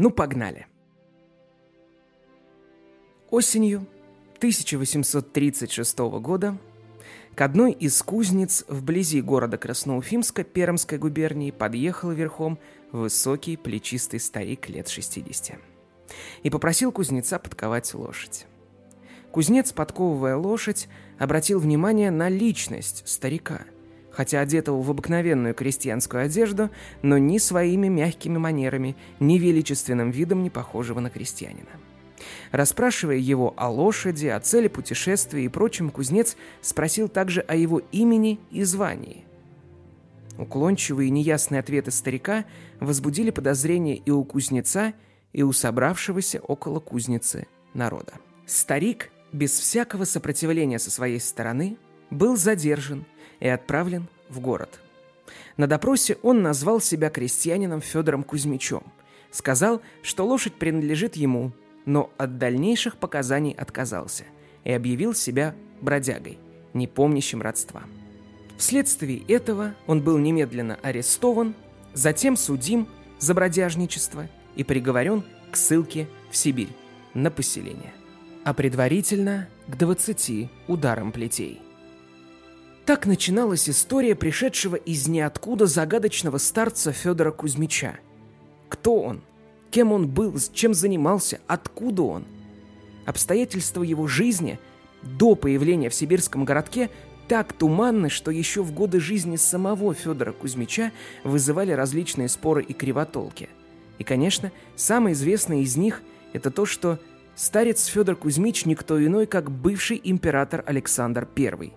Ну, погнали. Осенью 1836 года к одной из кузниц вблизи города Красноуфимска Пермской губернии подъехал верхом высокий плечистый старик лет 60 и попросил кузнеца подковать лошадь. Кузнец, подковывая лошадь, обратил внимание на личность старика, хотя одетого в обыкновенную крестьянскую одежду, но ни своими мягкими манерами, ни величественным видом не похожего на крестьянина. Расспрашивая его о лошади, о цели путешествия и прочем, кузнец спросил также о его имени и звании. Уклончивые и неясные ответы старика возбудили подозрения и у кузнеца, и у собравшегося около кузницы народа. Старик, без всякого сопротивления со своей стороны, был задержан и отправлен в город. На допросе он назвал себя крестьянином Федором Кузьмичем, сказал, что лошадь принадлежит ему, но от дальнейших показаний отказался и объявил себя бродягой, не помнящим родства. Вследствие этого он был немедленно арестован, затем судим за бродяжничество и приговорен к ссылке в Сибирь на поселение, а предварительно к 20 ударам плетей. Так начиналась история пришедшего из ниоткуда загадочного старца Федора Кузьмича. Кто он? Кем он был, чем занимался, откуда он. Обстоятельства его жизни до появления в сибирском городке так туманны, что еще в годы жизни самого Федора Кузьмича вызывали различные споры и кривотолки. И, конечно, самое известное из них – это то, что старец Федор Кузьмич никто иной, как бывший император Александр I,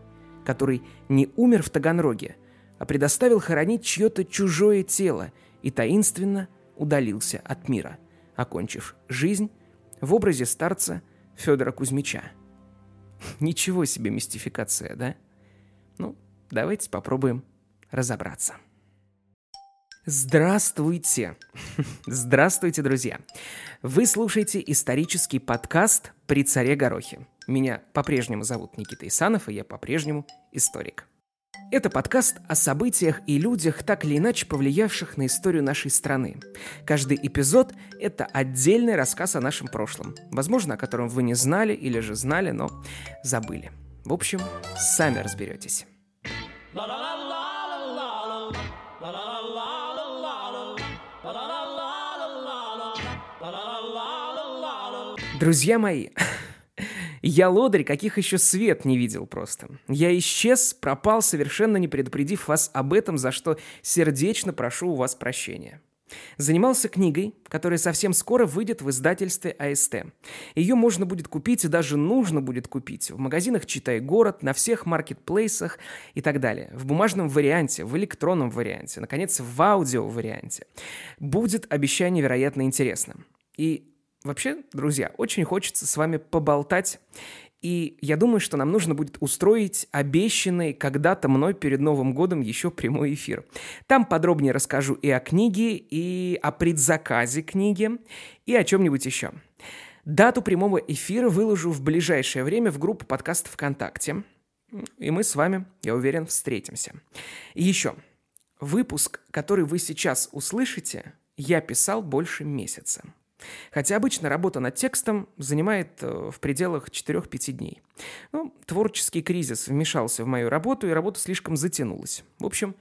который не умер в Таганроге, а предоставил хоронить чье-то чужое тело и таинственно – удалился от мира, окончив жизнь в образе старца Федора Кузьмича. Ничего себе мистификация, да? Ну, давайте попробуем разобраться. Здравствуйте! Здравствуйте, друзья! Вы слушаете исторический подкаст «При царе Горохе». Меня по-прежнему зовут Никита Исанов, и я по-прежнему историк. Это подкаст о событиях и людях, так или иначе повлиявших на историю нашей страны. Каждый эпизод — это отдельный рассказ о нашем прошлом, возможно, о котором вы не знали или же знали, но забыли. В общем, сами разберетесь. Друзья мои, я лодырь, каких еще свет не видел просто. Я исчез, пропал, совершенно не предупредив вас об этом, за что сердечно прошу у вас прощения. Занимался книгой, которая совсем скоро выйдет в издательстве АСТ. Ее можно будет купить и даже нужно будет купить в магазинах «Читай город», на всех маркетплейсах и так далее. В бумажном варианте, в электронном варианте, наконец, в аудио варианте. Будет, обещаю, невероятно интересным. И Вообще, друзья, очень хочется с вами поболтать. И я думаю, что нам нужно будет устроить обещанный когда-то мной перед Новым годом еще прямой эфир. Там подробнее расскажу и о книге, и о предзаказе книги, и о чем-нибудь еще. Дату прямого эфира выложу в ближайшее время в группу подкаста ВКонтакте. И мы с вами, я уверен, встретимся. И еще. Выпуск, который вы сейчас услышите, я писал больше месяца. Хотя обычно работа над текстом занимает э, в пределах 4-5 дней. Ну, творческий кризис вмешался в мою работу, и работа слишком затянулась. В общем,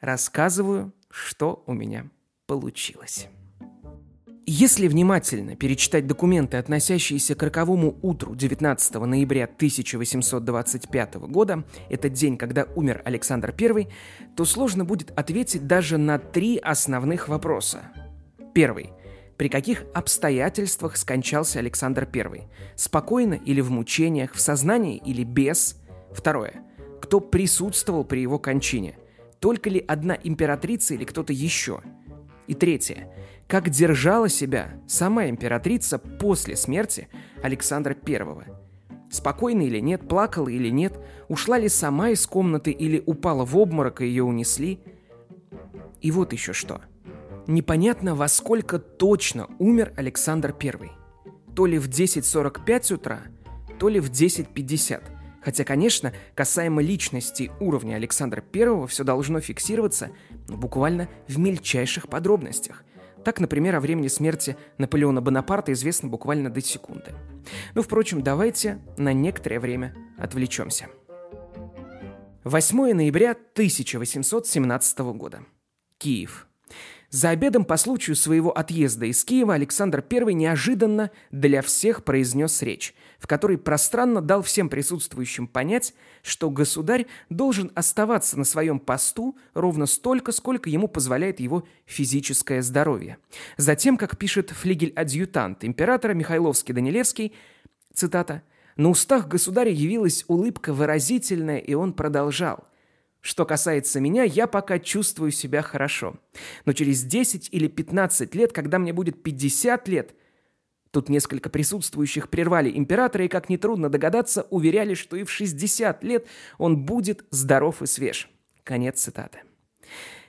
рассказываю, что у меня получилось. Если внимательно перечитать документы, относящиеся к роковому утру 19 ноября 1825 года, это день, когда умер Александр I, то сложно будет ответить даже на три основных вопроса. Первый при каких обстоятельствах скончался Александр I? Спокойно или в мучениях, в сознании или без? Второе. Кто присутствовал при его кончине? Только ли одна императрица или кто-то еще? И третье. Как держала себя сама императрица после смерти Александра I? Спокойно или нет, плакала или нет, ушла ли сама из комнаты или упала в обморок и ее унесли? И вот еще что – Непонятно, во сколько точно умер Александр I. То ли в 10.45 утра, то ли в 10.50. Хотя, конечно, касаемо личности уровня Александра I все должно фиксироваться буквально в мельчайших подробностях. Так, например, о времени смерти Наполеона Бонапарта известно буквально до секунды. Ну, впрочем, давайте на некоторое время отвлечемся. 8 ноября 1817 года. Киев. За обедом по случаю своего отъезда из Киева Александр I неожиданно для всех произнес речь, в которой пространно дал всем присутствующим понять, что государь должен оставаться на своем посту ровно столько, сколько ему позволяет его физическое здоровье. Затем, как пишет флигель-адъютант императора Михайловский-Данилевский, цитата, «На устах государя явилась улыбка выразительная, и он продолжал – что касается меня, я пока чувствую себя хорошо. Но через 10 или 15 лет, когда мне будет 50 лет, Тут несколько присутствующих прервали императора и, как нетрудно догадаться, уверяли, что и в 60 лет он будет здоров и свеж. Конец цитаты.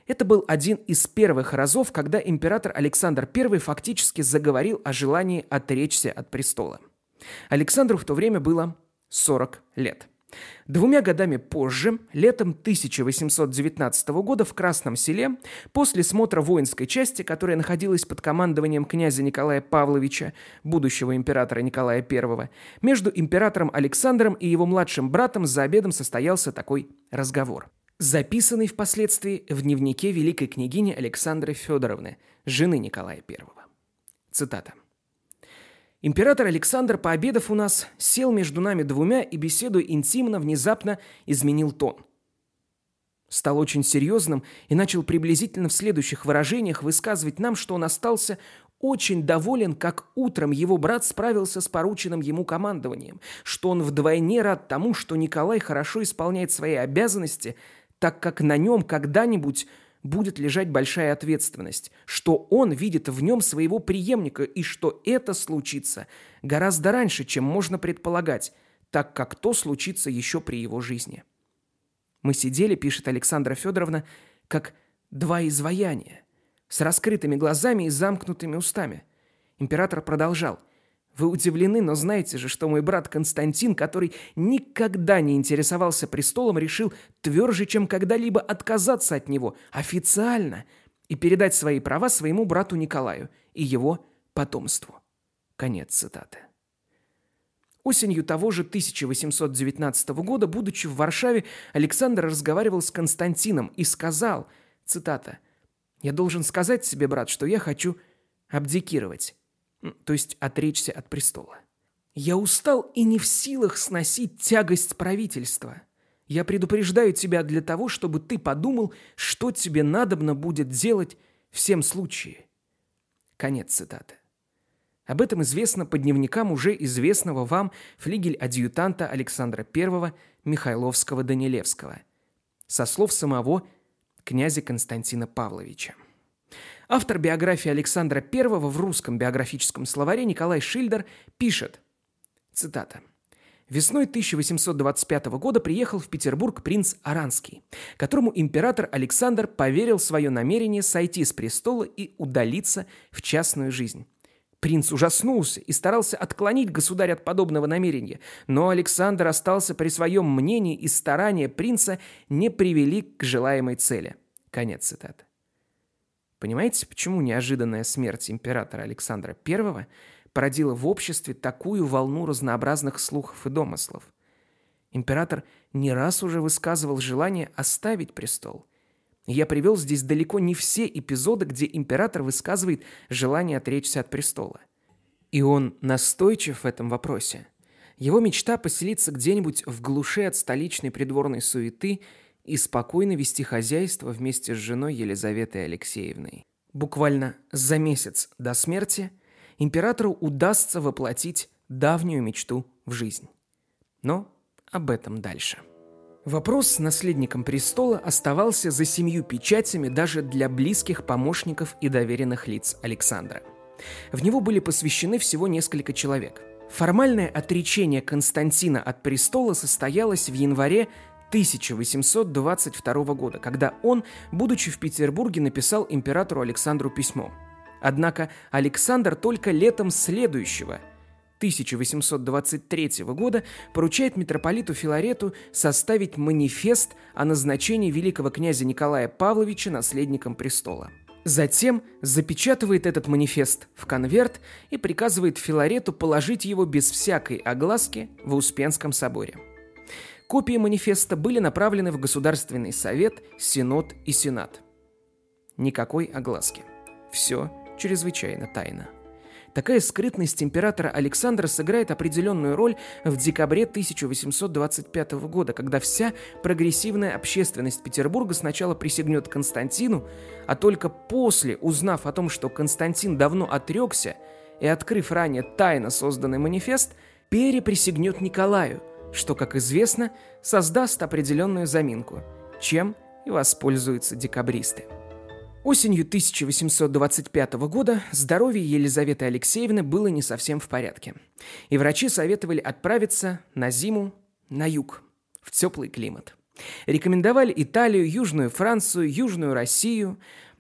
Это был один из первых разов, когда император Александр I фактически заговорил о желании отречься от престола. Александру в то время было 40 лет – Двумя годами позже, летом 1819 года в Красном селе, после смотра воинской части, которая находилась под командованием князя Николая Павловича, будущего императора Николая I, между императором Александром и его младшим братом за обедом состоялся такой разговор, записанный впоследствии в дневнике великой княгини Александры Федоровны, жены Николая I. Цитата. Император Александр, пообедав у нас, сел между нами двумя и, беседуя интимно, внезапно изменил тон. Стал очень серьезным и начал приблизительно в следующих выражениях высказывать нам, что он остался очень доволен, как утром его брат справился с порученным ему командованием, что он вдвойне рад тому, что Николай хорошо исполняет свои обязанности, так как на нем когда-нибудь будет лежать большая ответственность, что он видит в нем своего преемника и что это случится гораздо раньше, чем можно предполагать, так как то случится еще при его жизни. Мы сидели, пишет Александра Федоровна, как два изваяния, с раскрытыми глазами и замкнутыми устами. Император продолжал – вы удивлены, но знаете же, что мой брат Константин, который никогда не интересовался престолом, решил тверже, чем когда-либо отказаться от него официально и передать свои права своему брату Николаю и его потомству. Конец цитаты. Осенью того же 1819 года, будучи в Варшаве, Александр разговаривал с Константином и сказал, цитата, «Я должен сказать себе, брат, что я хочу абдикировать то есть отречься от престола. Я устал и не в силах сносить тягость правительства. Я предупреждаю тебя для того, чтобы ты подумал, что тебе надобно будет делать в всем случае. Конец цитаты. Об этом известно по дневникам уже известного вам флигель-адъютанта Александра I Михайловского-Данилевского, со слов самого князя Константина Павловича. Автор биографии Александра I в русском биографическом словаре Николай Шильдер пишет, цитата, Весной 1825 года приехал в Петербург принц Аранский, которому император Александр поверил свое намерение сойти с престола и удалиться в частную жизнь. Принц ужаснулся и старался отклонить государя от подобного намерения, но Александр остался при своем мнении и старания принца не привели к желаемой цели. Конец цитаты. Понимаете, почему неожиданная смерть императора Александра I породила в обществе такую волну разнообразных слухов и домыслов? Император не раз уже высказывал желание оставить престол. Я привел здесь далеко не все эпизоды, где император высказывает желание отречься от престола. И он настойчив в этом вопросе. Его мечта поселиться где-нибудь в глуши от столичной придворной суеты – и спокойно вести хозяйство вместе с женой Елизаветой Алексеевной. Буквально за месяц до смерти императору удастся воплотить давнюю мечту в жизнь. Но об этом дальше. Вопрос с наследником престола оставался за семью печатями даже для близких помощников и доверенных лиц Александра. В него были посвящены всего несколько человек. Формальное отречение Константина от престола состоялось в январе 1822 года, когда он, будучи в Петербурге, написал императору Александру письмо. Однако Александр только летом следующего, 1823 года, поручает митрополиту Филарету составить манифест о назначении великого князя Николая Павловича наследником престола – Затем запечатывает этот манифест в конверт и приказывает Филарету положить его без всякой огласки в Успенском соборе. Копии манифеста были направлены в Государственный совет, Синод и Сенат. Никакой огласки. Все чрезвычайно тайно. Такая скрытность императора Александра сыграет определенную роль в декабре 1825 года, когда вся прогрессивная общественность Петербурга сначала присягнет Константину, а только после, узнав о том, что Константин давно отрекся и открыв ранее тайно созданный манифест, переприсягнет Николаю, что, как известно, создаст определенную заминку, чем и воспользуются декабристы. Осенью 1825 года здоровье Елизаветы Алексеевны было не совсем в порядке. И врачи советовали отправиться на зиму на юг, в теплый климат. Рекомендовали Италию, Южную Францию, Южную Россию.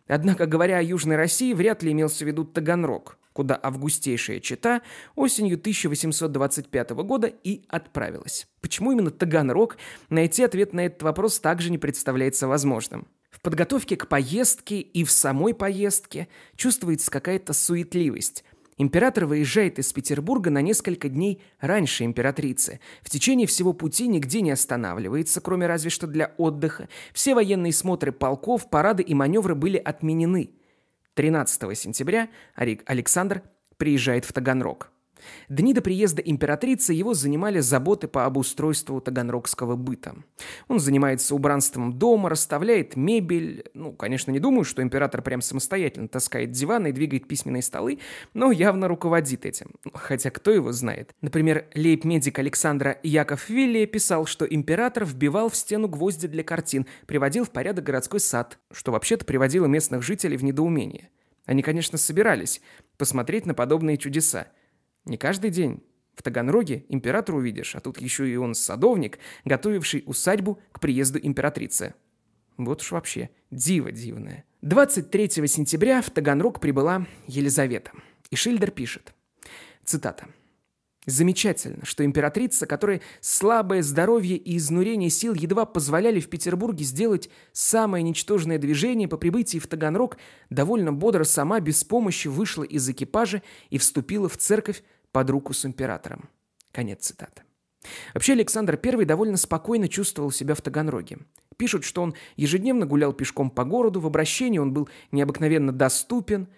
Однако, говоря о Южной России, вряд ли имелся в виду Таганрог, куда августейшая чита осенью 1825 года и отправилась. Почему именно Таганрог? Найти ответ на этот вопрос также не представляется возможным. В подготовке к поездке и в самой поездке чувствуется какая-то суетливость. Император выезжает из Петербурга на несколько дней раньше императрицы. В течение всего пути нигде не останавливается, кроме разве что для отдыха. Все военные смотры полков, парады и маневры были отменены. 13 сентября Александр приезжает в Таганрог. Дни до приезда императрицы его занимали заботы по обустройству таганрогского быта. Он занимается убранством дома, расставляет мебель. Ну, конечно, не думаю, что император прям самостоятельно таскает диваны и двигает письменные столы, но явно руководит этим. Хотя кто его знает. Например, лейб-медик Александра Яков Вилли писал, что император вбивал в стену гвозди для картин, приводил в порядок городской сад, что вообще-то приводило местных жителей в недоумение. Они, конечно, собирались посмотреть на подобные чудеса – не каждый день в Таганроге императора увидишь, а тут еще и он садовник, готовивший усадьбу к приезду императрицы. Вот уж вообще диво дивное. 23 сентября в Таганрог прибыла Елизавета. И Шильдер пишет, цитата, Замечательно, что императрица, которой слабое здоровье и изнурение сил едва позволяли в Петербурге сделать самое ничтожное движение по прибытии в Таганрог, довольно бодро сама без помощи вышла из экипажа и вступила в церковь под руку с императором. Конец цитаты. Вообще Александр I довольно спокойно чувствовал себя в Таганроге. Пишут, что он ежедневно гулял пешком по городу, в обращении он был необыкновенно доступен.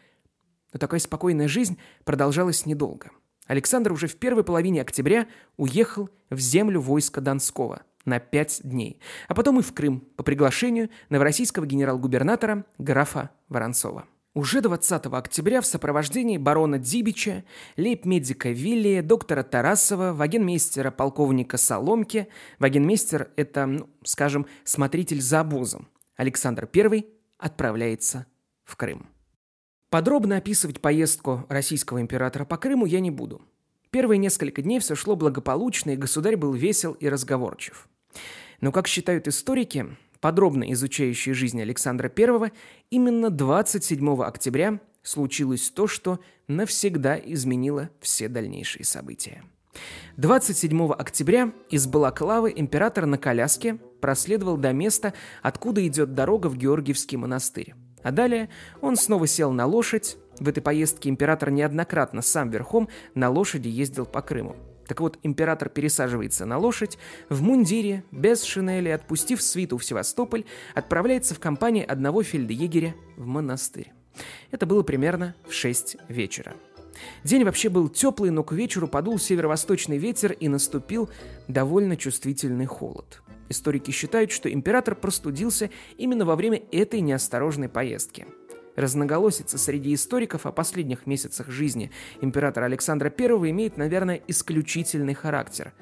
Но такая спокойная жизнь продолжалась недолго – Александр уже в первой половине октября уехал в землю войска Донского на пять дней, а потом и в Крым по приглашению новороссийского генерал-губернатора графа Воронцова. Уже 20 октября в сопровождении барона Дзибича, лейб-медика Вилли, доктора Тарасова, вагенмейстера полковника Соломки, вагенмейстер – это, ну, скажем, смотритель за обозом, Александр I отправляется в Крым. Подробно описывать поездку российского императора по Крыму я не буду. Первые несколько дней все шло благополучно, и государь был весел и разговорчив. Но, как считают историки, подробно изучающие жизнь Александра I, именно 27 октября случилось то, что навсегда изменило все дальнейшие события. 27 октября из Балаклавы император на коляске проследовал до места, откуда идет дорога в Георгиевский монастырь. А далее он снова сел на лошадь. В этой поездке император неоднократно сам верхом на лошади ездил по Крыму. Так вот, император пересаживается на лошадь, в мундире, без шинели, отпустив свиту в Севастополь, отправляется в компании одного фельдъегеря в монастырь. Это было примерно в 6 вечера. День вообще был теплый, но к вечеру подул северо-восточный ветер и наступил довольно чувствительный холод. Историки считают, что император простудился именно во время этой неосторожной поездки. Разноголосица среди историков о последних месяцах жизни императора Александра I имеет, наверное, исключительный характер.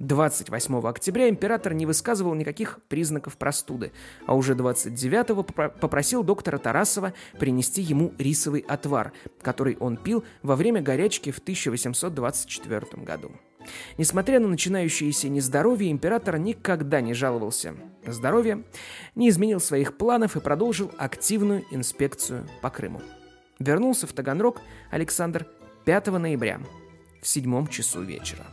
28 октября император не высказывал никаких признаков простуды, а уже 29-го попросил доктора Тарасова принести ему рисовый отвар, который он пил во время горячки в 1824 году. Несмотря на начинающееся нездоровье, император никогда не жаловался на здоровье, не изменил своих планов и продолжил активную инспекцию по Крыму. Вернулся в Таганрог Александр 5 ноября в седьмом часу вечера.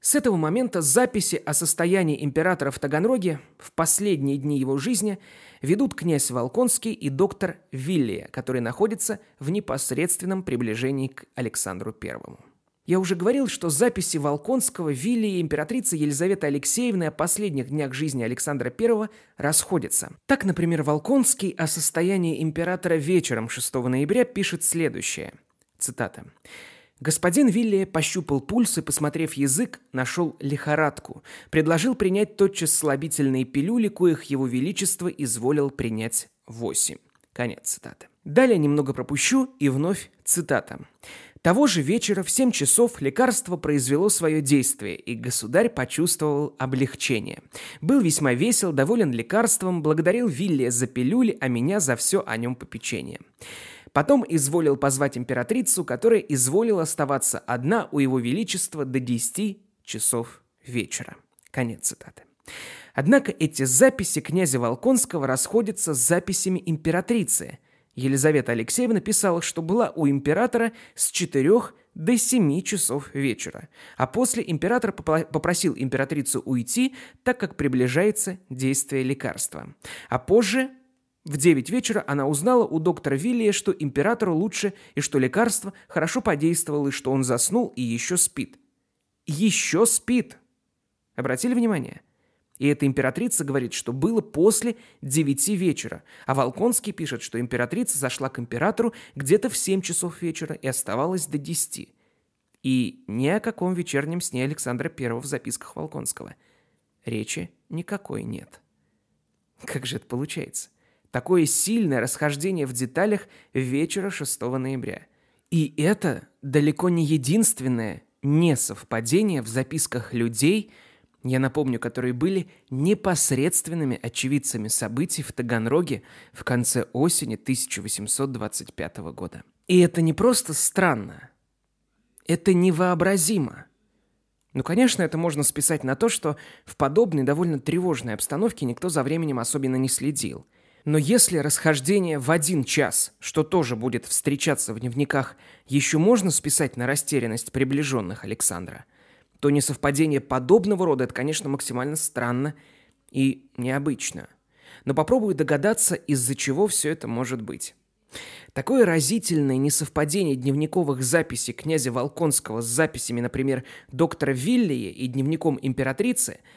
С этого момента записи о состоянии императора в Таганроге в последние дни его жизни ведут князь Волконский и доктор Виллия, который находится в непосредственном приближении к Александру Первому. Я уже говорил, что записи Волконского, Вилли и императрицы Елизаветы Алексеевны о последних днях жизни Александра I расходятся. Так, например, Волконский о состоянии императора вечером 6 ноября пишет следующее. Цитата. Господин Вилли пощупал пульс и, посмотрев язык, нашел лихорадку. Предложил принять тотчас слабительные пилюли, коих его величество изволил принять восемь. Конец цитаты. Далее немного пропущу и вновь цитата. Того же вечера в семь часов лекарство произвело свое действие, и государь почувствовал облегчение. Был весьма весел, доволен лекарством, благодарил Виллия за пилюли, а меня за все о нем попечение. Потом изволил позвать императрицу, которая изволила оставаться одна у его величества до 10 часов вечера. Конец цитаты. Однако эти записи князя Волконского расходятся с записями императрицы. Елизавета Алексеевна писала, что была у императора с 4 до 7 часов вечера. А после император попросил императрицу уйти, так как приближается действие лекарства. А позже в 9 вечера она узнала у доктора Виллия, что императору лучше и что лекарство хорошо подействовало, и что он заснул и еще спит. Еще спит! Обратили внимание? И эта императрица говорит, что было после 9 вечера, а Волконский пишет, что императрица зашла к императору где-то в 7 часов вечера и оставалась до 10. И ни о каком вечернем сне Александра I в записках Волконского. Речи никакой нет. Как же это получается? Такое сильное расхождение в деталях вечера 6 ноября. И это далеко не единственное несовпадение в записках людей, я напомню, которые были непосредственными очевидцами событий в Таганроге в конце осени 1825 года. И это не просто странно, это невообразимо. Ну, конечно, это можно списать на то, что в подобной довольно тревожной обстановке никто за временем особенно не следил – но если расхождение в один час, что тоже будет встречаться в дневниках, еще можно списать на растерянность приближенных Александра, то несовпадение подобного рода – это, конечно, максимально странно и необычно. Но попробую догадаться, из-за чего все это может быть. Такое разительное несовпадение дневниковых записей князя Волконского с записями, например, доктора Виллия и дневником императрицы –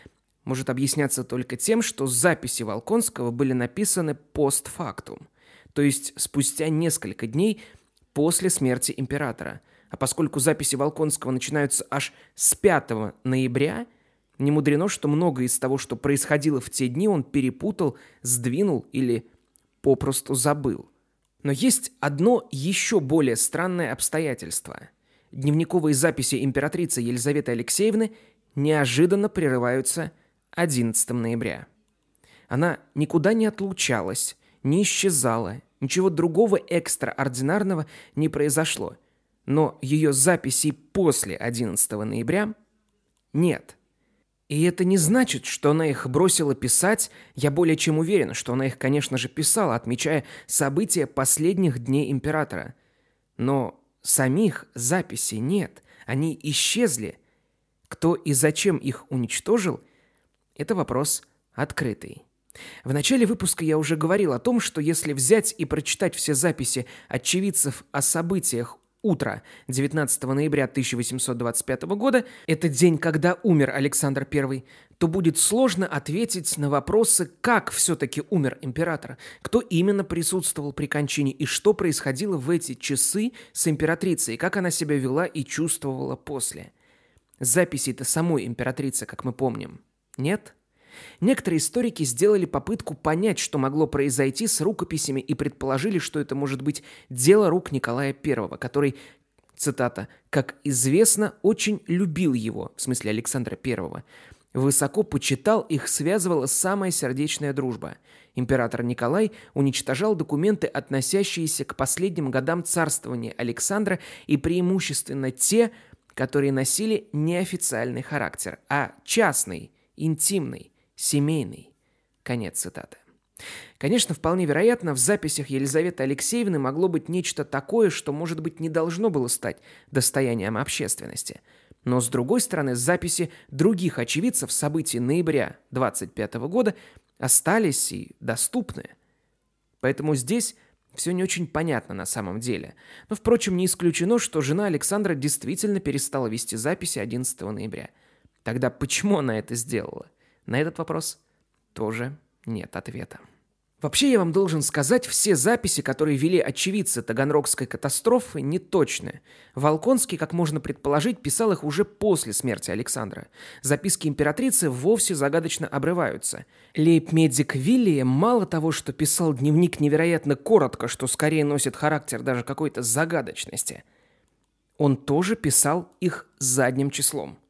может объясняться только тем, что записи Волконского были написаны постфактум, то есть спустя несколько дней после смерти императора. А поскольку записи Волконского начинаются аж с 5 ноября, не мудрено, что многое из того, что происходило в те дни, он перепутал, сдвинул или попросту забыл. Но есть одно еще более странное обстоятельство. Дневниковые записи императрицы Елизаветы Алексеевны неожиданно прерываются – 11 ноября. Она никуда не отлучалась, не исчезала, ничего другого экстраординарного не произошло. Но ее записей после 11 ноября нет. И это не значит, что она их бросила писать. Я более чем уверен, что она их, конечно же, писала, отмечая события последних дней императора. Но самих записей нет. Они исчезли. Кто и зачем их уничтожил – это вопрос открытый. В начале выпуска я уже говорил о том, что если взять и прочитать все записи очевидцев о событиях утра 19 ноября 1825 года, это день, когда умер Александр I, то будет сложно ответить на вопросы, как все-таки умер император, кто именно присутствовал при кончине и что происходило в эти часы с императрицей, как она себя вела и чувствовала после. Записи-то самой императрицы, как мы помним, нет? Некоторые историки сделали попытку понять, что могло произойти с рукописями и предположили, что это может быть дело рук Николая I, который, цитата, «как известно, очень любил его», в смысле Александра I, Высоко почитал, их связывала самая сердечная дружба. Император Николай уничтожал документы, относящиеся к последним годам царствования Александра, и преимущественно те, которые носили неофициальный характер, а частный, интимный, семейный. Конец цитаты. Конечно, вполне вероятно, в записях Елизаветы Алексеевны могло быть нечто такое, что, может быть, не должно было стать достоянием общественности. Но с другой стороны, записи других очевидцев событий ноября 25 года остались и доступны. Поэтому здесь все не очень понятно на самом деле. Но, впрочем, не исключено, что жена Александра действительно перестала вести записи 11 ноября. Тогда почему она это сделала? На этот вопрос тоже нет ответа. Вообще, я вам должен сказать, все записи, которые вели очевидцы Таганрогской катастрофы, не точны. Волконский, как можно предположить, писал их уже после смерти Александра. Записки императрицы вовсе загадочно обрываются. Лейб-медик Вилли мало того, что писал дневник невероятно коротко, что скорее носит характер даже какой-то загадочности, он тоже писал их задним числом –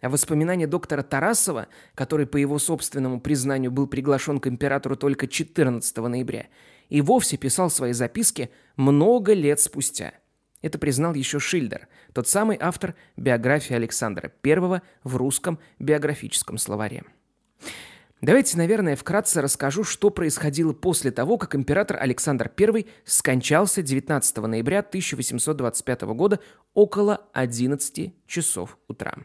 а воспоминания доктора Тарасова, который по его собственному признанию был приглашен к императору только 14 ноября, и вовсе писал свои записки много лет спустя. Это признал еще Шильдер, тот самый автор биографии Александра I в русском биографическом словаре. Давайте, наверное, вкратце расскажу, что происходило после того, как император Александр I скончался 19 ноября 1825 года около 11 часов утра.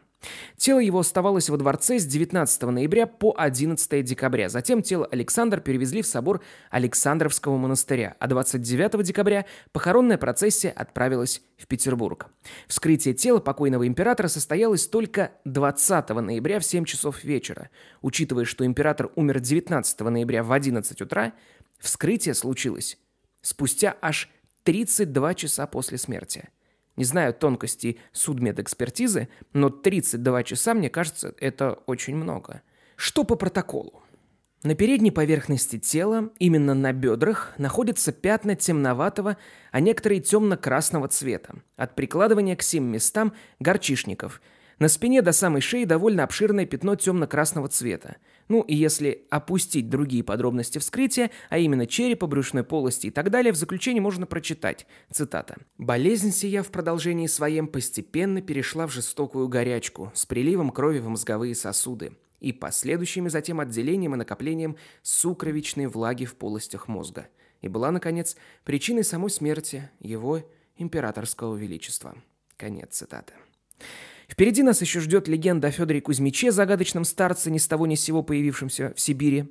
Тело его оставалось во дворце с 19 ноября по 11 декабря. Затем тело Александра перевезли в собор Александровского монастыря, а 29 декабря похоронная процессия отправилась в Петербург. Вскрытие тела покойного императора состоялось только 20 ноября в 7 часов вечера. Учитывая, что император умер 19 ноября в 11 утра, вскрытие случилось спустя аж 32 часа после смерти – не знаю тонкостей судмедэкспертизы, но 32 часа, мне кажется, это очень много. Что по протоколу? На передней поверхности тела, именно на бедрах, находятся пятна темноватого, а некоторые темно-красного цвета, от прикладывания к сим местам горчишников – на спине до самой шеи довольно обширное пятно темно-красного цвета. Ну и если опустить другие подробности вскрытия, а именно черепа, брюшной полости и так далее, в заключении можно прочитать, цитата. «Болезнь сия в продолжении своем постепенно перешла в жестокую горячку с приливом крови в мозговые сосуды и последующими затем отделением и накоплением сукровичной влаги в полостях мозга, и была, наконец, причиной самой смерти его императорского величества». Конец цитаты. Впереди нас еще ждет легенда о Федоре Кузьмиче, загадочном старце, ни с того ни с сего появившемся в Сибири.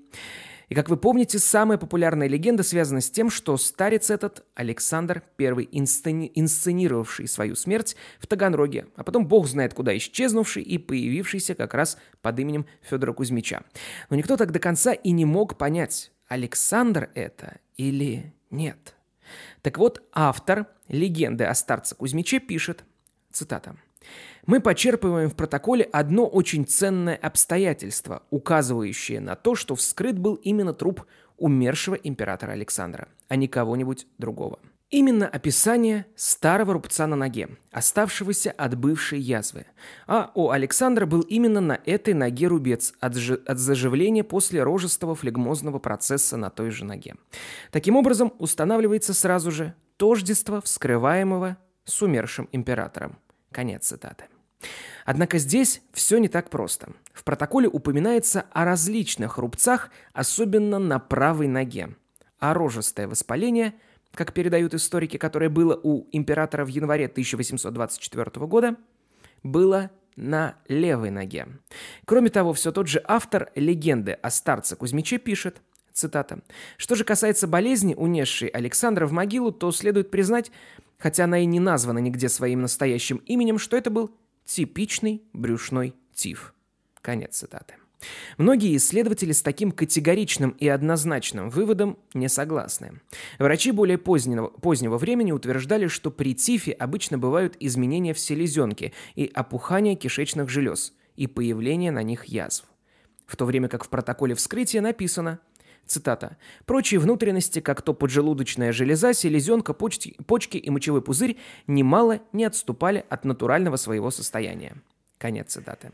И, как вы помните, самая популярная легенда связана с тем, что старец этот Александр I, инсцени... инсценировавший свою смерть в Таганроге, а потом бог знает куда исчезнувший и появившийся как раз под именем Федора Кузьмича. Но никто так до конца и не мог понять, Александр это или нет. Так вот, автор легенды о старце Кузьмиче пишет, цитата, мы почерпываем в протоколе одно очень ценное обстоятельство, указывающее на то, что вскрыт был именно труп умершего императора Александра, а не кого-нибудь другого. Именно описание старого рубца на ноге, оставшегося от бывшей язвы. А у Александра был именно на этой ноге рубец от, ж... от заживления после рожестого флегмозного процесса на той же ноге. Таким образом, устанавливается сразу же тождество вскрываемого с умершим императором. Конец цитаты. Однако здесь все не так просто. В протоколе упоминается о различных рубцах, особенно на правой ноге. А рожестое воспаление, как передают историки, которое было у императора в январе 1824 года, было на левой ноге. Кроме того, все тот же автор легенды о старце Кузьмиче пишет, цитата, «Что же касается болезни, унесшей Александра в могилу, то следует признать, хотя она и не названа нигде своим настоящим именем, что это был типичный брюшной тиф. Конец цитаты. Многие исследователи с таким категоричным и однозначным выводом не согласны. Врачи более позднего, позднего времени утверждали, что при тифе обычно бывают изменения в селезенке и опухание кишечных желез и появление на них язв. В то время как в протоколе вскрытия написано – Цитата. «Прочие внутренности, как то поджелудочная железа, селезенка, почки, почки и мочевой пузырь, немало не отступали от натурального своего состояния». Конец цитаты.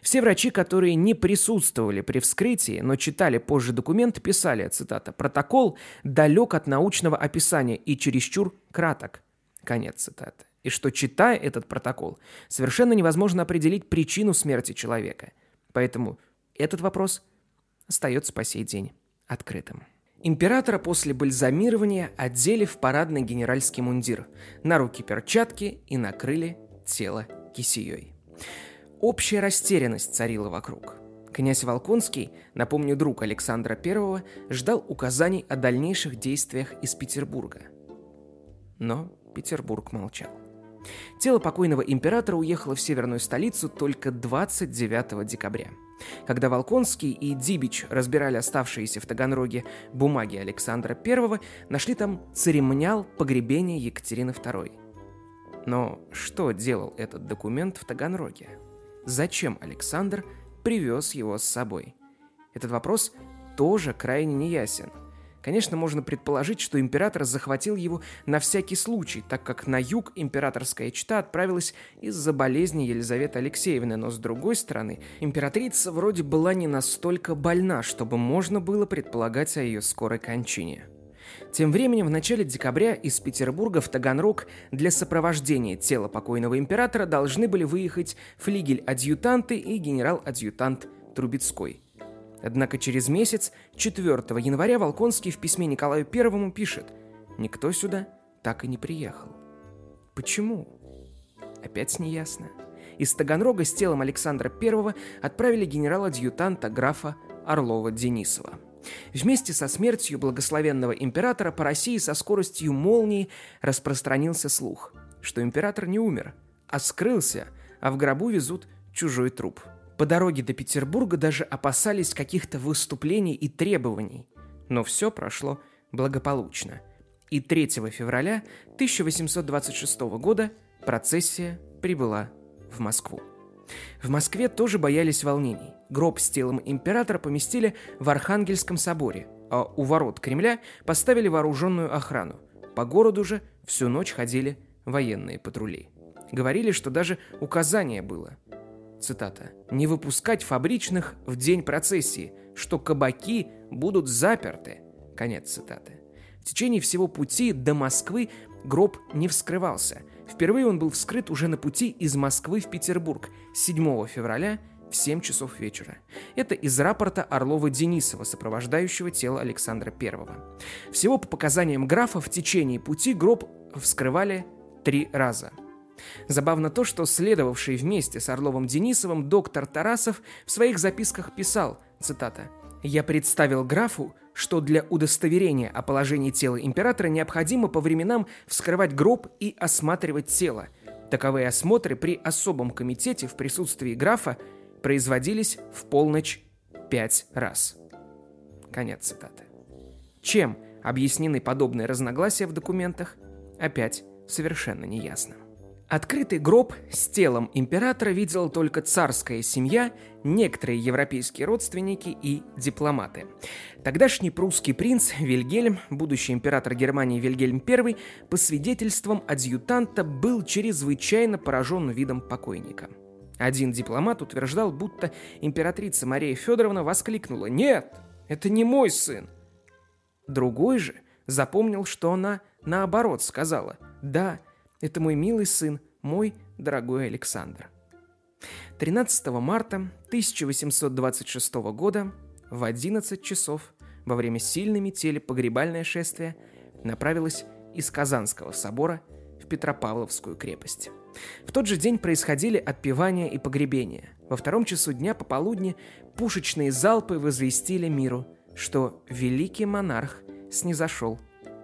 Все врачи, которые не присутствовали при вскрытии, но читали позже документ, писали, цитата, «Протокол далек от научного описания и чересчур краток». Конец цитаты. И что, читая этот протокол, совершенно невозможно определить причину смерти человека. Поэтому этот вопрос остается по сей день открытым. Императора после бальзамирования одели в парадный генеральский мундир, на руки перчатки и накрыли тело кисеей. Общая растерянность царила вокруг. Князь Волконский, напомню, друг Александра I, ждал указаний о дальнейших действиях из Петербурга. Но Петербург молчал. Тело покойного императора уехало в северную столицу только 29 декабря. Когда Волконский и Дибич разбирали оставшиеся в Таганроге бумаги Александра I, нашли там церемониал погребения Екатерины II. Но что делал этот документ в Таганроге? Зачем Александр привез его с собой? Этот вопрос тоже крайне неясен. Конечно, можно предположить, что император захватил его на всякий случай, так как на юг императорская чета отправилась из-за болезни Елизаветы Алексеевны, но с другой стороны, императрица вроде была не настолько больна, чтобы можно было предполагать о ее скорой кончине. Тем временем в начале декабря из Петербурга в Таганрог для сопровождения тела покойного императора должны были выехать флигель-адъютанты и генерал-адъютант Трубецкой. Однако через месяц, 4 января, Волконский в письме Николаю Первому пишет «Никто сюда так и не приехал». Почему? Опять неясно. Из Таганрога с телом Александра I отправили генерала-адъютанта графа Орлова-Денисова. Вместе со смертью благословенного императора по России со скоростью молнии распространился слух, что император не умер, а скрылся, а в гробу везут чужой труп – по дороге до Петербурга даже опасались каких-то выступлений и требований. Но все прошло благополучно. И 3 февраля 1826 года процессия прибыла в Москву. В Москве тоже боялись волнений. Гроб с телом императора поместили в Архангельском соборе, а у ворот Кремля поставили вооруженную охрану. По городу же всю ночь ходили военные патрули. Говорили, что даже указание было цитата, «не выпускать фабричных в день процессии, что кабаки будут заперты». Конец цитаты. В течение всего пути до Москвы гроб не вскрывался. Впервые он был вскрыт уже на пути из Москвы в Петербург 7 февраля в 7 часов вечера. Это из рапорта Орлова-Денисова, сопровождающего тело Александра I. Всего по показаниям графа в течение пути гроб вскрывали три раза – Забавно то, что следовавший вместе с Орловым Денисовым доктор Тарасов в своих записках писал, цитата, «Я представил графу, что для удостоверения о положении тела императора необходимо по временам вскрывать гроб и осматривать тело. Таковые осмотры при особом комитете в присутствии графа производились в полночь пять раз». Конец цитаты. Чем объяснены подобные разногласия в документах, опять совершенно неясно. Открытый гроб с телом императора видела только царская семья, некоторые европейские родственники и дипломаты. Тогдашний прусский принц Вильгельм, будущий император Германии Вильгельм I, по свидетельствам адъютанта был чрезвычайно поражен видом покойника. Один дипломат утверждал, будто императрица Мария Федоровна воскликнула «Нет, это не мой сын!» Другой же запомнил, что она наоборот сказала «Да, это мой милый сын, мой дорогой Александр. 13 марта 1826 года в 11 часов во время сильной метели погребальное шествие направилось из Казанского собора в Петропавловскую крепость. В тот же день происходили отпевания и погребения. Во втором часу дня пополудни пушечные залпы возвестили миру, что великий монарх снизошел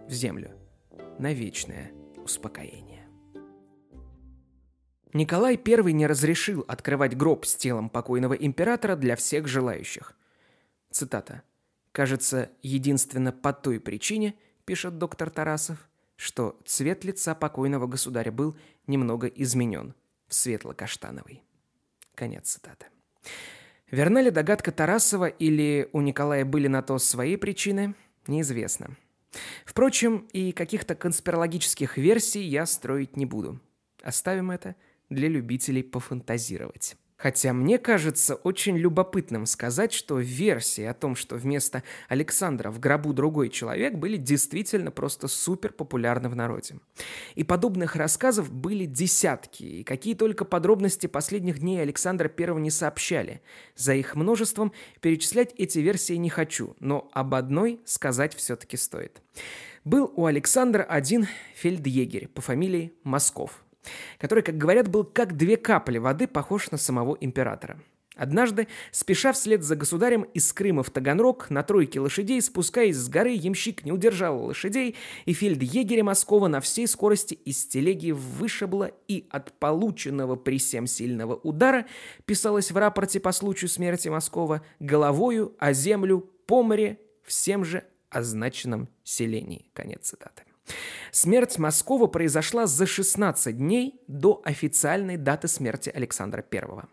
в землю на вечное успокоение. Николай I не разрешил открывать гроб с телом покойного императора для всех желающих. Цитата. «Кажется, единственно по той причине, — пишет доктор Тарасов, — что цвет лица покойного государя был немного изменен в светло-каштановый». Конец цитаты. Верна ли догадка Тарасова или у Николая были на то свои причины, неизвестно. Впрочем, и каких-то конспирологических версий я строить не буду. Оставим это – для любителей пофантазировать. Хотя мне кажется очень любопытным сказать, что версии о том, что вместо Александра в гробу другой человек, были действительно просто супер популярны в народе. И подобных рассказов были десятки, и какие только подробности последних дней Александра I не сообщали. За их множеством перечислять эти версии не хочу, но об одной сказать все-таки стоит. Был у Александра один фельдъегерь по фамилии Москов – который, как говорят, был как две капли воды похож на самого императора. Однажды, спеша вслед за государем из Крыма в Таганрог, на тройке лошадей, спускаясь с горы, ямщик не удержал лошадей, и фельдъегеря Москова на всей скорости из телеги вышибло, и от полученного при всем сильного удара, писалось в рапорте по случаю смерти Москова, головою о землю по море всем же означенном селении. Конец цитаты. Смерть Москова произошла за 16 дней до официальной даты смерти Александра I.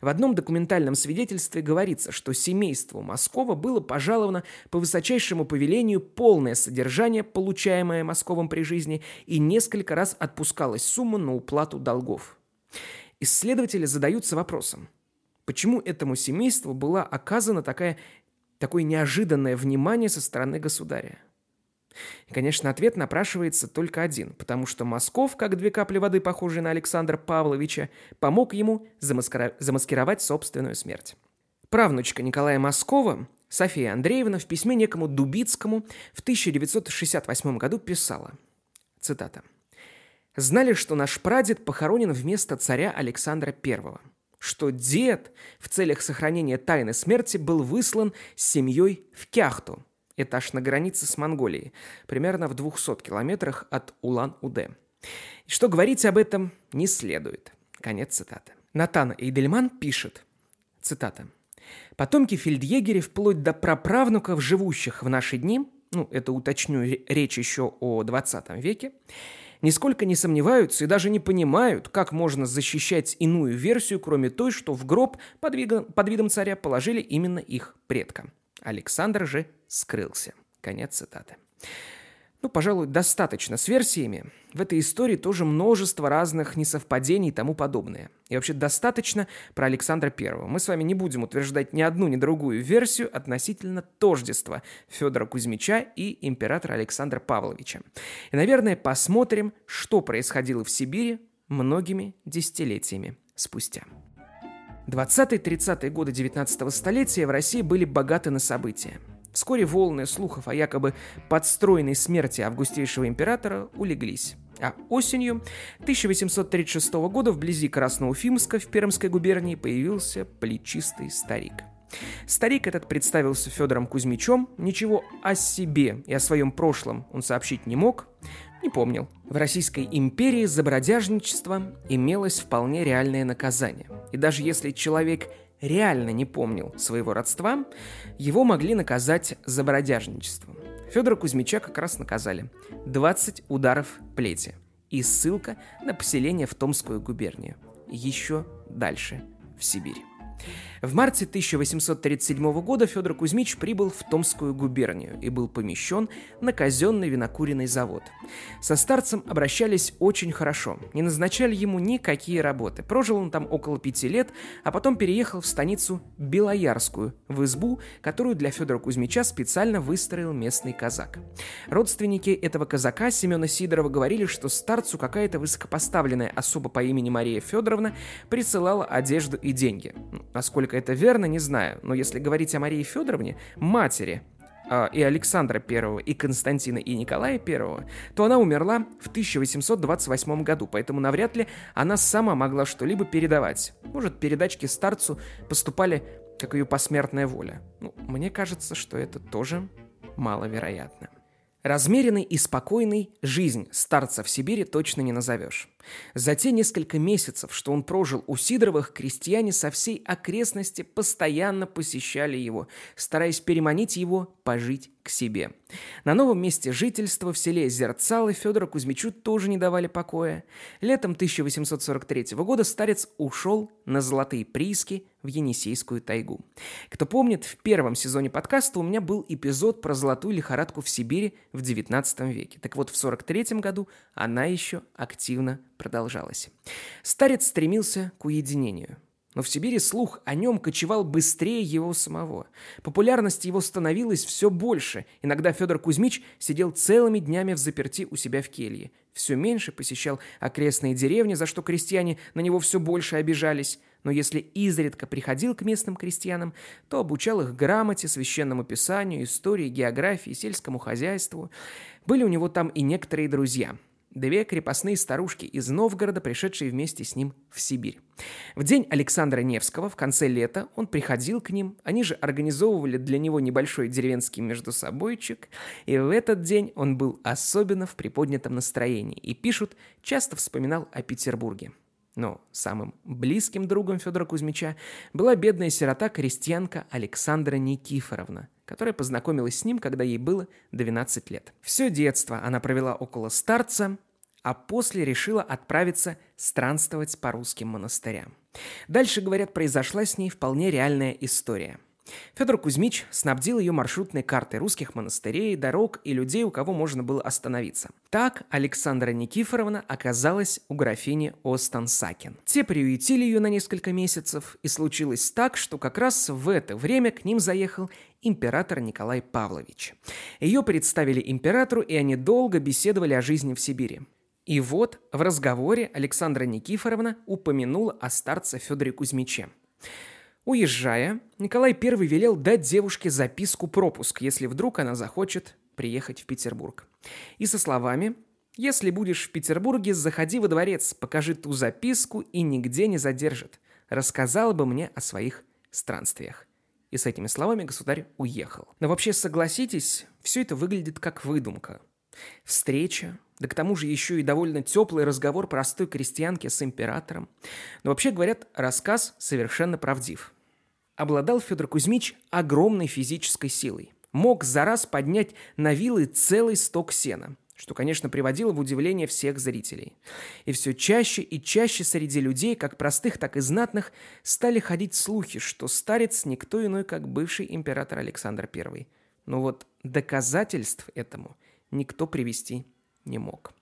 В одном документальном свидетельстве говорится, что семейству Москова было пожаловано по высочайшему повелению полное содержание, получаемое Московым при жизни, и несколько раз отпускалась сумма на уплату долгов. Исследователи задаются вопросом, почему этому семейству была оказана такая, такое неожиданное внимание со стороны государя? И, конечно, ответ напрашивается только один, потому что Москов, как две капли воды, похожие на Александра Павловича, помог ему замаскира... замаскировать собственную смерть. Правнучка Николая Москова, София Андреевна, в письме некому Дубицкому в 1968 году писала, цитата, «Знали, что наш прадед похоронен вместо царя Александра I, что дед в целях сохранения тайны смерти был выслан с семьей в Кяхту – этаж на границе с Монголией, примерно в 200 километрах от Улан-Удэ. И что говорить об этом не следует. Конец цитаты. Натан Эйдельман пишет, цитата, «Потомки фельдъегерей вплоть до праправнуков, живущих в наши дни, ну, это уточню, речь еще о 20 веке, нисколько не сомневаются и даже не понимают, как можно защищать иную версию, кроме той, что в гроб под видом, под видом царя положили именно их предка. Александр же скрылся. Конец цитаты. Ну, пожалуй, достаточно с версиями. В этой истории тоже множество разных несовпадений и тому подобное. И вообще достаточно про Александра Первого. Мы с вами не будем утверждать ни одну, ни другую версию относительно тождества Федора Кузьмича и императора Александра Павловича. И, наверное, посмотрим, что происходило в Сибири многими десятилетиями спустя. 20-30-е годы 19 столетия в России были богаты на события. Вскоре волны слухов о якобы подстроенной смерти августейшего императора улеглись. А осенью 1836 года вблизи Красноуфимска в Пермской губернии появился плечистый старик. Старик этот представился Федором Кузьмичем, ничего о себе и о своем прошлом он сообщить не мог, не помнил. В Российской империи за бродяжничество имелось вполне реальное наказание. И даже если человек реально не помнил своего родства, его могли наказать за бродяжничество. Федора Кузьмича как раз наказали. 20 ударов плети и ссылка на поселение в Томскую губернию. Еще дальше, в Сибирь. В марте 1837 года Федор Кузьмич прибыл в Томскую губернию и был помещен на казенный винокуренный завод. Со старцем обращались очень хорошо, не назначали ему никакие работы. Прожил он там около пяти лет, а потом переехал в станицу Белоярскую, в избу, которую для Федора Кузьмича специально выстроил местный казак. Родственники этого казака Семена Сидорова говорили, что старцу какая-то высокопоставленная особа по имени Мария Федоровна присылала одежду и деньги. Насколько Насколько это верно, не знаю, но если говорить о Марии Федоровне, матери э, и Александра I, и Константина, и Николая I, то она умерла в 1828 году, поэтому навряд ли она сама могла что-либо передавать. Может, передачки старцу поступали как ее посмертная воля. Ну, мне кажется, что это тоже маловероятно. Размеренной и спокойной жизнь старца в Сибири точно не назовешь. За те несколько месяцев, что он прожил у Сидоровых, крестьяне со всей окрестности постоянно посещали его, стараясь переманить его пожить к себе. На новом месте жительства в селе Зерцалы Федора Кузьмичу тоже не давали покоя. Летом 1843 года старец ушел на золотые прииски в Енисейскую тайгу. Кто помнит, в первом сезоне подкаста у меня был эпизод про золотую лихорадку в Сибири в 19 веке. Так вот, в 43 году она еще активно продолжалась. Старец стремился к уединению. Но в Сибири слух о нем кочевал быстрее его самого. Популярность его становилась все больше. Иногда Федор Кузьмич сидел целыми днями в заперти у себя в келье. Все меньше посещал окрестные деревни, за что крестьяне на него все больше обижались. Но если изредка приходил к местным крестьянам, то обучал их грамоте, священному писанию, истории, географии, сельскому хозяйству. Были у него там и некоторые друзья – две крепостные старушки из Новгорода, пришедшие вместе с ним в Сибирь. В день Александра Невского, в конце лета, он приходил к ним, они же организовывали для него небольшой деревенский междусобойчик, и в этот день он был особенно в приподнятом настроении и, пишут, часто вспоминал о Петербурге. Но самым близким другом Федора Кузьмича была бедная сирота-крестьянка Александра Никифоровна, которая познакомилась с ним, когда ей было 12 лет. Все детство она провела около старца, а после решила отправиться странствовать по русским монастырям. Дальше, говорят, произошла с ней вполне реальная история – Федор Кузьмич снабдил ее маршрутной картой русских монастырей, дорог и людей, у кого можно было остановиться. Так Александра Никифоровна оказалась у графини Остансакин. Те приютили ее на несколько месяцев, и случилось так, что как раз в это время к ним заехал император Николай Павлович. Ее представили императору, и они долго беседовали о жизни в Сибири. И вот в разговоре Александра Никифоровна упомянула о старце Федоре Кузьмиче. Уезжая, Николай I велел дать девушке записку-пропуск, если вдруг она захочет приехать в Петербург. И со словами «Если будешь в Петербурге, заходи во дворец, покажи ту записку и нигде не задержит. Рассказал бы мне о своих странствиях». И с этими словами государь уехал. Но вообще, согласитесь, все это выглядит как выдумка. Встреча, да к тому же еще и довольно теплый разговор простой крестьянки с императором. Но вообще говорят, рассказ совершенно правдив. Обладал Федор Кузьмич огромной физической силой. Мог за раз поднять на вилы целый сток сена, что, конечно, приводило в удивление всех зрителей. И все чаще и чаще среди людей, как простых, так и знатных, стали ходить слухи, что старец никто иной, как бывший император Александр I. Но вот доказательств этому никто привести не мог.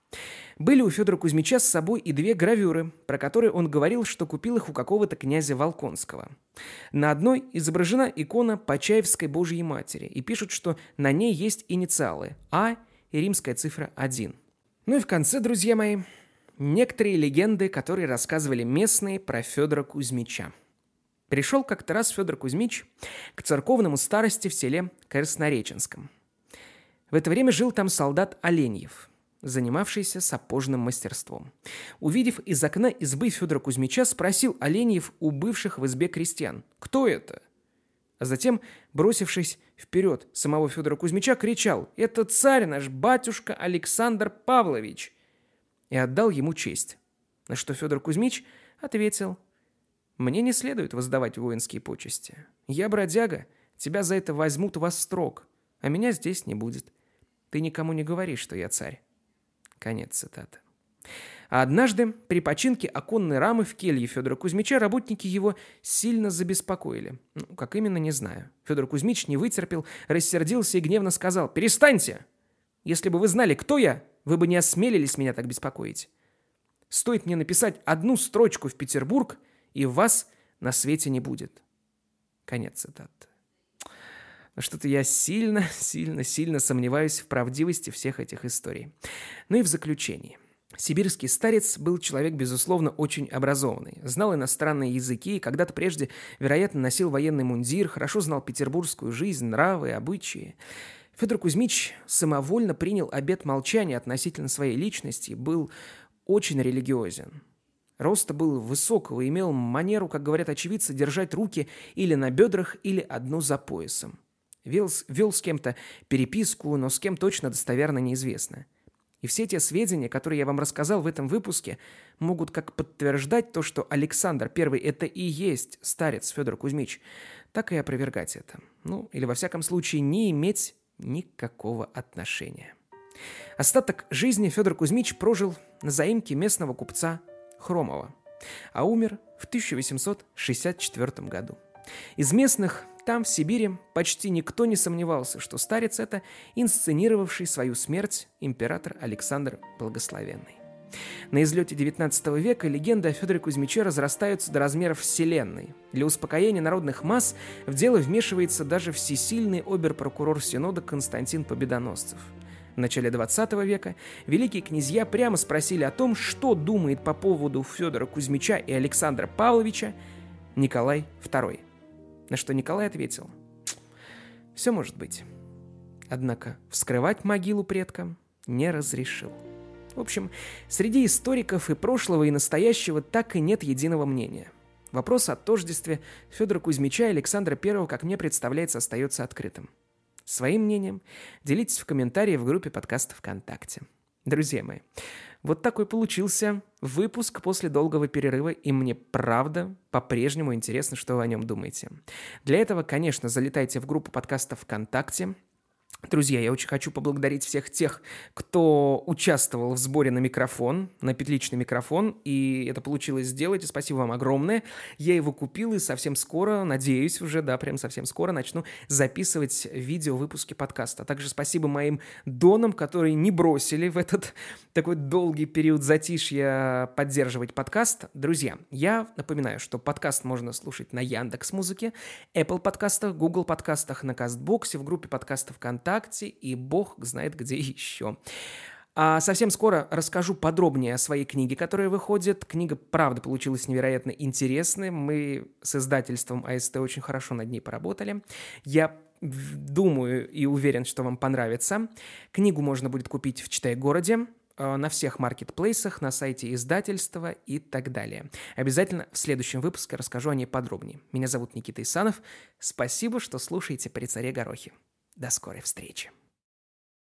Были у Федора Кузьмича с собой и две гравюры, про которые он говорил, что купил их у какого-то князя Волконского. На одной изображена икона Почаевской Божьей Матери, и пишут, что на ней есть инициалы А и римская цифра 1. Ну и в конце, друзья мои, некоторые легенды, которые рассказывали местные про Федора Кузьмича. Пришел как-то раз Федор Кузьмич к церковному старости в селе Краснореченском. В это время жил там солдат Оленьев – занимавшийся сапожным мастерством. Увидев из окна избы Федора Кузьмича, спросил Оленьев у бывших в избе крестьян «Кто это?». А затем, бросившись вперед самого Федора Кузьмича, кричал «Это царь наш, батюшка Александр Павлович!» и отдал ему честь. На что Федор Кузьмич ответил «Мне не следует воздавать воинские почести. Я бродяга, тебя за это возьмут во строк, а меня здесь не будет. Ты никому не говори, что я царь». Конец цитаты. А однажды при починке оконной рамы в келье Федора Кузьмича работники его сильно забеспокоили. Ну, как именно, не знаю. Федор Кузьмич не вытерпел, рассердился и гневно сказал «Перестаньте! Если бы вы знали, кто я, вы бы не осмелились меня так беспокоить. Стоит мне написать одну строчку в Петербург, и вас на свете не будет». Конец цитаты. Но что-то я сильно, сильно, сильно сомневаюсь в правдивости всех этих историй. Ну и в заключении. Сибирский старец был человек, безусловно, очень образованный. Знал иностранные языки, когда-то прежде, вероятно, носил военный мундир, хорошо знал петербургскую жизнь, нравы, обычаи. Федор Кузьмич самовольно принял обет молчания относительно своей личности, был очень религиозен. Роста был высокого, имел манеру, как говорят очевидцы, держать руки или на бедрах, или одну за поясом. Вел, вел с кем-то переписку, но с кем точно достоверно неизвестно. И все те сведения, которые я вам рассказал в этом выпуске, могут как подтверждать то, что Александр I – это и есть старец Федор Кузьмич, так и опровергать это. Ну, или во всяком случае не иметь никакого отношения. Остаток жизни Федор Кузьмич прожил на заимке местного купца Хромова, а умер в 1864 году. Из местных там, в Сибири, почти никто не сомневался, что старец – это инсценировавший свою смерть император Александр Благословенный. На излете XIX века легенды о Федоре Кузьмиче разрастаются до размеров вселенной. Для успокоения народных масс в дело вмешивается даже всесильный обер-прокурор Синода Константин Победоносцев. В начале XX века великие князья прямо спросили о том, что думает по поводу Федора Кузьмича и Александра Павловича Николай II – на что Николай ответил, «Все может быть». Однако вскрывать могилу предкам не разрешил. В общем, среди историков и прошлого, и настоящего так и нет единого мнения. Вопрос о тождестве Федора Кузьмича и Александра I, как мне представляется, остается открытым. Своим мнением делитесь в комментарии в группе подкаста ВКонтакте. Друзья мои, вот такой получился выпуск после долгого перерыва, и мне правда по-прежнему интересно, что вы о нем думаете. Для этого, конечно, залетайте в группу подкаста ВКонтакте, Друзья, я очень хочу поблагодарить всех тех, кто участвовал в сборе на микрофон, на петличный микрофон, и это получилось сделать, и спасибо вам огромное. Я его купил, и совсем скоро, надеюсь уже, да, прям совсем скоро начну записывать видео выпуски подкаста. Также спасибо моим донам, которые не бросили в этот такой долгий период затишья поддерживать подкаст. Друзья, я напоминаю, что подкаст можно слушать на Яндекс Музыке, Apple подкастах, Google подкастах, на Кастбоксе, в группе подкастов ВКонтакте, ВКонтакте и бог знает где еще. А совсем скоро расскажу подробнее о своей книге, которая выходит. Книга, правда, получилась невероятно интересной. Мы с издательством АСТ очень хорошо над ней поработали. Я думаю и уверен, что вам понравится. Книгу можно будет купить в Читай-городе, э, на всех маркетплейсах, на сайте издательства и так далее. Обязательно в следующем выпуске расскажу о ней подробнее. Меня зовут Никита Исанов. Спасибо, что слушаете «При царе Горохе». До скорой встречи.